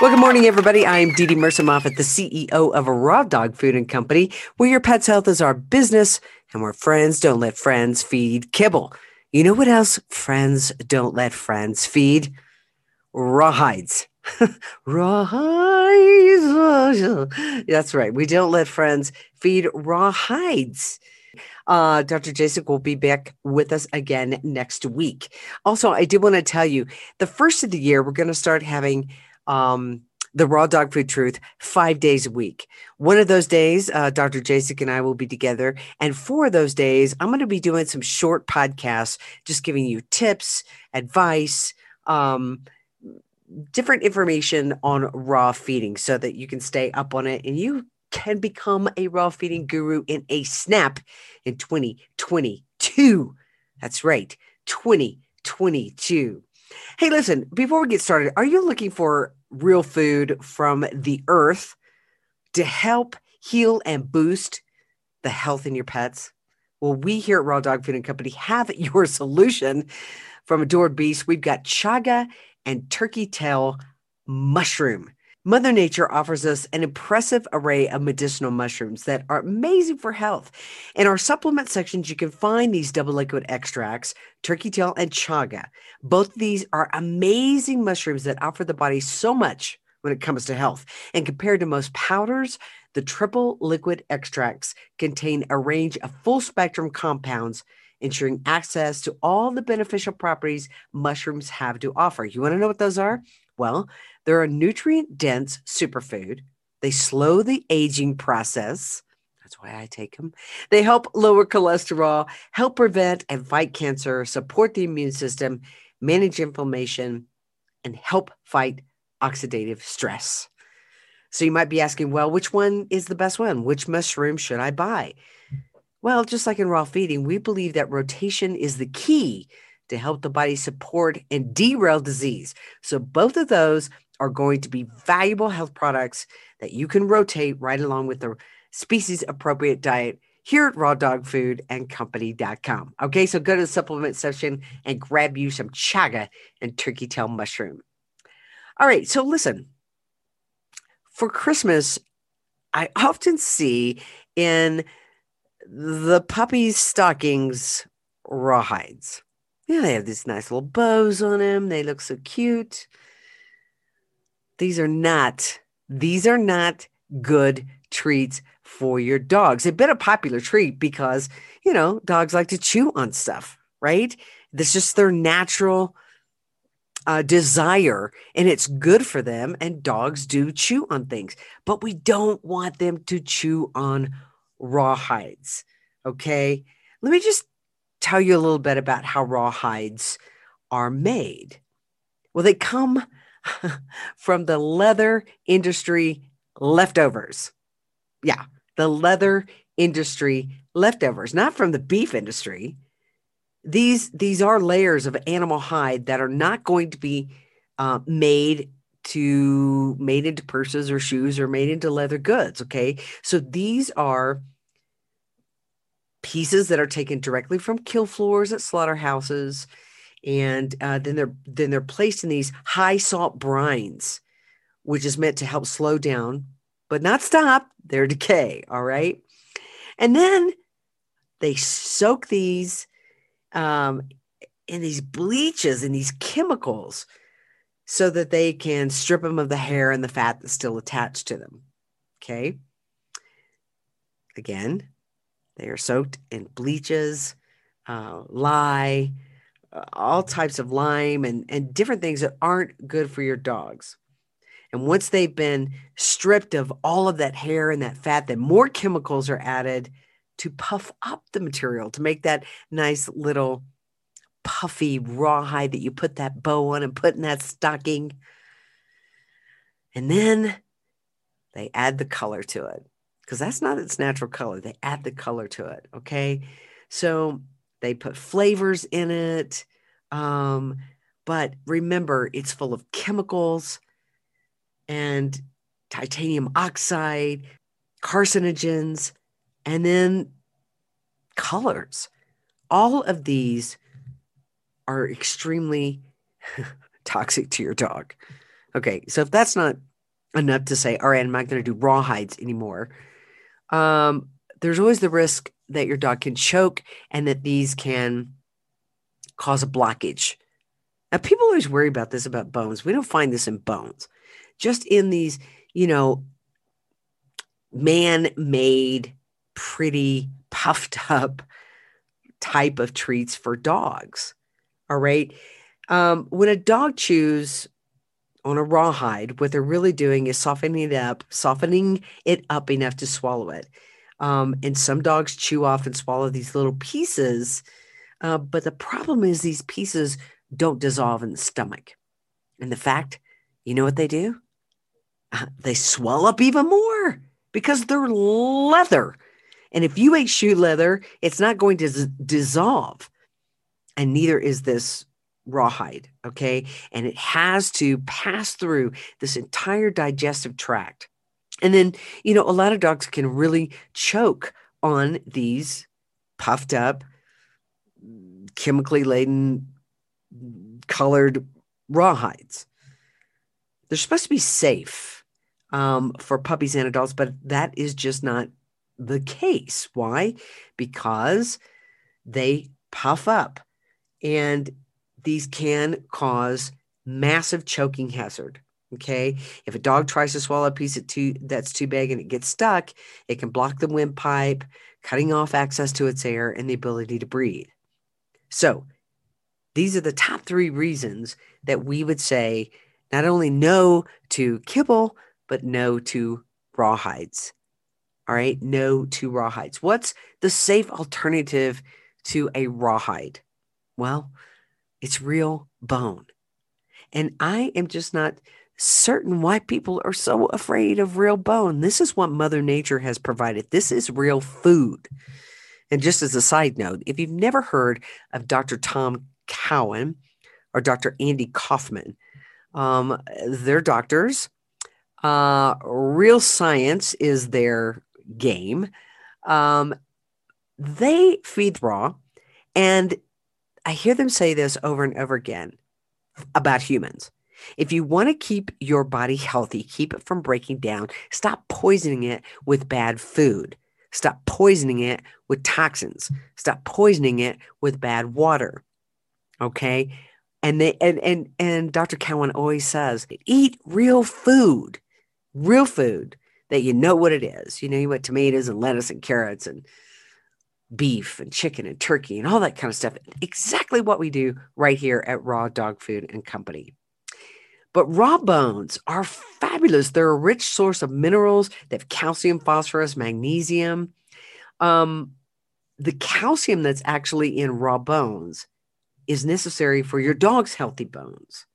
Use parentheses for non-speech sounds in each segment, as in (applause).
Well, good morning, everybody. I'm Dee Dee Mercer the CEO of a Raw Dog Food and Company, where your pet's health is our business and where friends don't let friends feed kibble. You know what else friends don't let friends feed? Rawhides. (laughs) Rawhides. (laughs) That's right. We don't let friends feed rawhides. Uh, Dr. Jasek will be back with us again next week. Also, I did want to tell you the first of the year, we're going to start having um, the Raw Dog Food Truth five days a week. One of those days, uh, Dr. Jasek and I will be together. And for those days, I'm going to be doing some short podcasts, just giving you tips, advice, um, different information on raw feeding so that you can stay up on it and you can become a raw feeding guru in a snap in 2022. That's right, 2022. Hey, listen, before we get started, are you looking for real food from the earth to help heal and boost the health in your pets? Well, we here at Raw Dog Food and Company have (laughs) your solution from Adored Beast. We've got chaga and turkey tail mushroom. Mother Nature offers us an impressive array of medicinal mushrooms that are amazing for health. In our supplement sections, you can find these double liquid extracts, turkey tail and chaga. Both these are amazing mushrooms that offer the body so much when it comes to health. And compared to most powders, the triple liquid extracts contain a range of full spectrum compounds, ensuring access to all the beneficial properties mushrooms have to offer. You want to know what those are? Well, they're a nutrient dense superfood. They slow the aging process. That's why I take them. They help lower cholesterol, help prevent and fight cancer, support the immune system, manage inflammation, and help fight oxidative stress. So you might be asking, well, which one is the best one? Which mushroom should I buy? Well, just like in raw feeding, we believe that rotation is the key to help the body support and derail disease. So both of those are going to be valuable health products that you can rotate right along with the species appropriate diet here at raw dog food and company.com. Okay, so go to the supplement section and grab you some chaga and turkey tail mushroom. All right, so listen, for Christmas, I often see in the puppy's stockings rawhides. Yeah, they have these nice little bows on them. They look so cute. These are not, these are not good treats for your dogs. They've been a popular treat because, you know, dogs like to chew on stuff, right? That's just their natural uh, desire and it's good for them. And dogs do chew on things, but we don't want them to chew on raw hides. Okay. Let me just tell you a little bit about how raw hides are made. Well, they come (laughs) from the leather industry leftovers. Yeah, the leather industry leftovers, not from the beef industry. These these are layers of animal hide that are not going to be uh, made to made into purses or shoes or made into leather goods. Okay, so these are pieces that are taken directly from kill floors at slaughterhouses and uh, then they're then they're placed in these high salt brines, which is meant to help slow down, but not stop their decay. All right, and then they soak these um, in these bleaches and these chemicals so that they can strip them of the hair and the fat that's still attached to them. Okay. Again, they are soaked in bleaches, uh, lye, all types of lime and, and different things that aren't good for your dogs. And once they've been stripped of all of that hair and that fat, then more chemicals are added to puff up the material to make that nice little puffy rawhide that you put that bow on and put in that stocking. And then they add the color to it because that's not its natural color. They add the color to it. Okay. So they put flavors in it. Um, but remember, it's full of chemicals and titanium oxide, carcinogens, and then colors. All of these are extremely (laughs) toxic to your dog. Okay, so if that's not enough to say, all right, I'm not going to do raw hides anymore, um, there's always the risk that your dog can choke and that these can cause a blockage. Now, people always worry about this about bones. We don't find this in bones, just in these, you know, man made, pretty, puffed up type of treats for dogs. All right. Um, when a dog chews on a rawhide, what they're really doing is softening it up, softening it up enough to swallow it. Um, and some dogs chew off and swallow these little pieces. Uh, but the problem is these pieces don't dissolve in the stomach. And the fact, you know what they do? Uh, they swell up even more because they're leather. And if you ate shoe leather, it's not going to z- dissolve. And neither is this rawhide. Okay. And it has to pass through this entire digestive tract. And then, you know, a lot of dogs can really choke on these puffed up, chemically laden, colored rawhides. They're supposed to be safe um, for puppies and adults, but that is just not the case. Why? Because they puff up and these can cause massive choking hazard. Okay. If a dog tries to swallow a piece of too, that's too big and it gets stuck, it can block the windpipe, cutting off access to its air and the ability to breathe. So, these are the top three reasons that we would say not only no to kibble, but no to rawhides. All right. No to rawhides. What's the safe alternative to a rawhide? Well, it's real bone. And I am just not certain why people are so afraid of real bone. This is what Mother Nature has provided. This is real food. And just as a side note, if you've never heard of Dr. Tom Cowan or Dr. Andy Kaufman, um, they're doctors. Uh, real science is their game. Um, they feed raw, and I hear them say this over and over again about humans. If you want to keep your body healthy, keep it from breaking down, stop poisoning it with bad food. Stop poisoning it with toxins. Stop poisoning it with bad water. Okay? And they and and and Dr. Cowan always says, eat real food. Real food that you know what it is. You know, you want tomatoes and lettuce and carrots and beef and chicken and turkey and all that kind of stuff. Exactly what we do right here at Raw Dog Food and Company. But raw bones are fabulous. They're a rich source of minerals. They have calcium, phosphorus, magnesium. Um, the calcium that's actually in raw bones is necessary for your dog's healthy bones.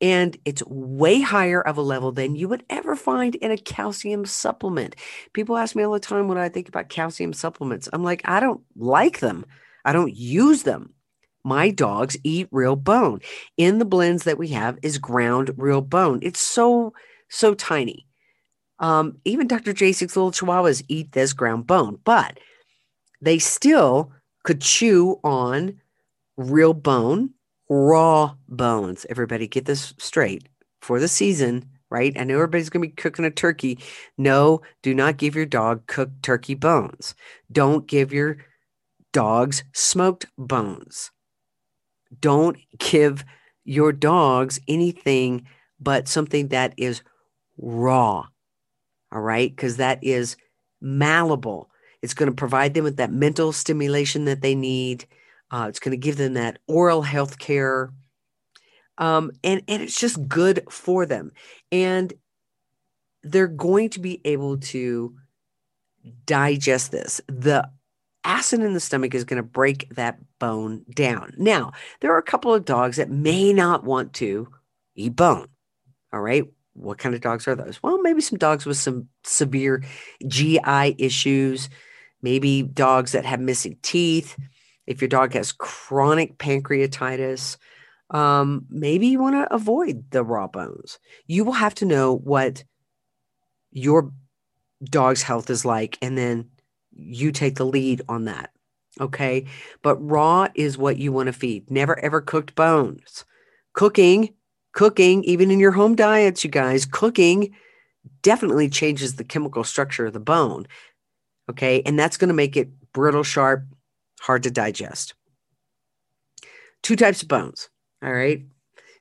And it's way higher of a level than you would ever find in a calcium supplement. People ask me all the time what I think about calcium supplements. I'm like, I don't like them. I don't use them. My dogs eat real bone. In the blends that we have is ground real bone. It's so, so tiny. Um, even Dr. Jason's little chihuahuas eat this ground bone, but they still could chew on real bone raw bones. Everybody get this straight for the season, right? I know everybody's going to be cooking a turkey. No, do not give your dog cooked turkey bones. Don't give your dogs smoked bones. Don't give your dogs anything but something that is raw. All right? Because that is malleable. It's going to provide them with that mental stimulation that they need. Uh, it's going to give them that oral health care. Um, and, and it's just good for them. And they're going to be able to digest this. The acid in the stomach is going to break that bone down. Now, there are a couple of dogs that may not want to eat bone. All right. What kind of dogs are those? Well, maybe some dogs with some severe GI issues, maybe dogs that have missing teeth. If your dog has chronic pancreatitis, um, maybe you want to avoid the raw bones. You will have to know what your dog's health is like, and then you take the lead on that. Okay. But raw is what you want to feed. Never ever cooked bones. Cooking, cooking, even in your home diets, you guys, cooking definitely changes the chemical structure of the bone. Okay. And that's going to make it brittle, sharp, hard to digest. Two types of bones. All right.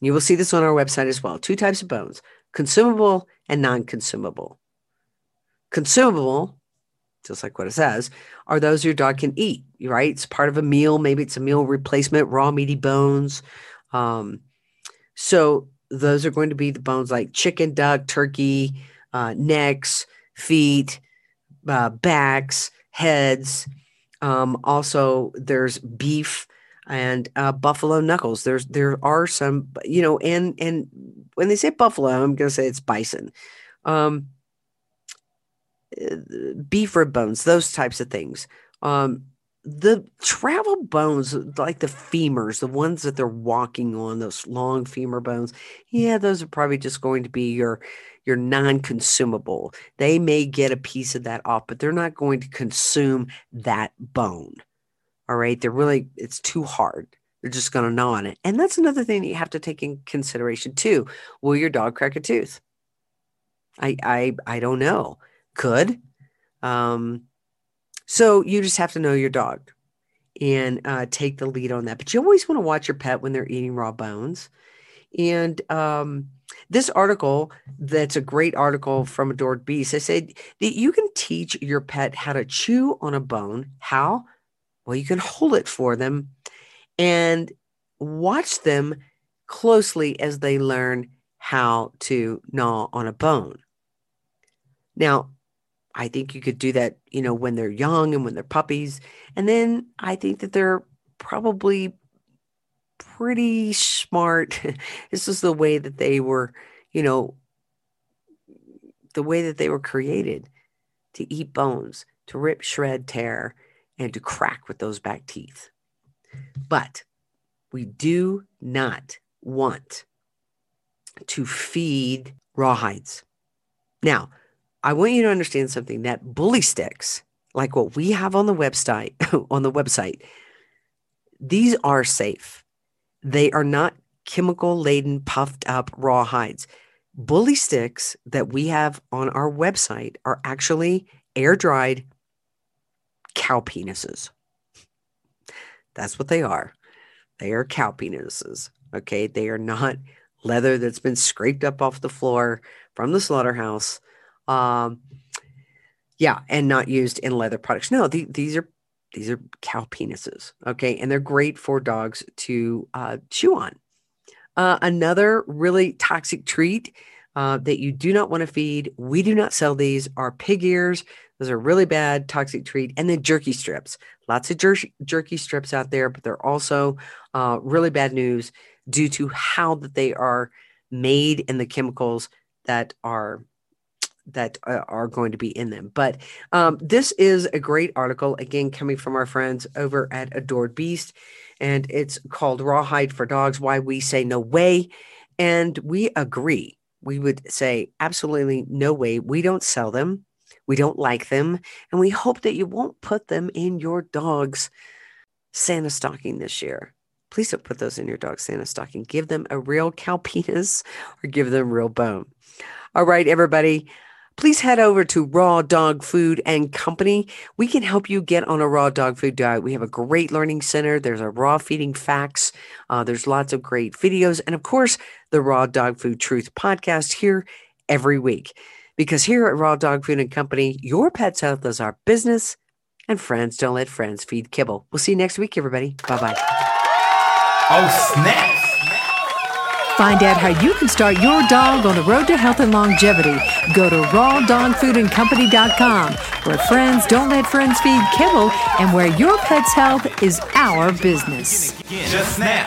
You will see this on our website as well. Two types of bones consumable and non consumable. Consumable, just like what it says, are those your dog can eat, right? It's part of a meal. Maybe it's a meal replacement, raw meaty bones. Um, so those are going to be the bones like chicken, duck, turkey, uh, necks, feet, uh, backs, heads. Um, also, there's beef and uh, buffalo knuckles. There's there are some, you know, and and when they say buffalo, I'm going to say it's bison. Um, beef rib bones, those types of things. Um, the travel bones, like the femurs, the ones that they're walking on, those long femur bones, yeah, those are probably just going to be your your non-consumable. They may get a piece of that off, but they're not going to consume that bone. All right, they're really it's too hard. They're just going to gnaw on it, and that's another thing that you have to take in consideration too. Will your dog crack a tooth? I I I don't know could. Um, so you just have to know your dog and uh, take the lead on that. But you always want to watch your pet when they're eating raw bones. And um, this article, that's a great article from Adored Beast. I said that you can teach your pet how to chew on a bone. How? Well, you can hold it for them and watch them closely as they learn how to gnaw on a bone. Now, I think you could do that, you know, when they're young and when they're puppies. And then I think that they're probably pretty smart. (laughs) this is the way that they were, you know, the way that they were created to eat bones, to rip, shred, tear, and to crack with those back teeth. But we do not want to feed rawhides. Now, I want you to understand something that bully sticks, like what we have on the website, (laughs) on the website, these are safe. They are not chemical laden, puffed up raw hides. Bully sticks that we have on our website are actually air dried cow penises. That's what they are. They are cow penises. Okay. They are not leather that's been scraped up off the floor from the slaughterhouse um, yeah, and not used in leather products. No, the, these are these are cow penises. Okay, and they're great for dogs to uh, chew on. Uh, another really toxic treat uh, that you do not want to feed. We do not sell these. Are pig ears. Those are really bad toxic treat. And then jerky strips. Lots of jer- jerky strips out there, but they're also uh, really bad news due to how that they are made and the chemicals that are that uh, are going to be in them. But um, this is a great article, again, coming from our friends over at Adored Beast. And it's called Rawhide for Dogs Why We Say No Way. And we agree. We would say absolutely no way. We don't sell them. We don't like them. And we hope that you won't put them in your dog's Santa stocking this year. Please don't put those in your dog's Santa stocking. Give them a real cow (laughs) penis or give them real bone. All right, everybody please head over to Raw Dog Food and Company. We can help you get on a raw dog food diet. We have a great learning center. There's a raw feeding facts. Uh, there's lots of great videos. And of course, the Raw Dog Food Truth podcast here every week. Because here at Raw Dog Food and Company, your pet's health is our business, and friends don't let friends feed kibble. We'll see you next week, everybody. Bye bye. Oh, snap! Find out how you can start your dog on the road to health and longevity. Go to rawdogfoodandcompany.com, where friends don't let friends feed kibble and where your pet's health is our business. Just snap.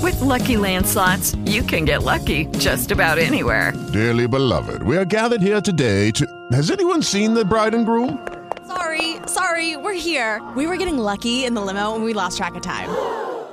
With Lucky Land slots, you can get lucky just about anywhere. Dearly beloved, we are gathered here today to. Has anyone seen the bride and groom? Sorry, sorry, we're here. We were getting lucky in the limo and we lost track of time.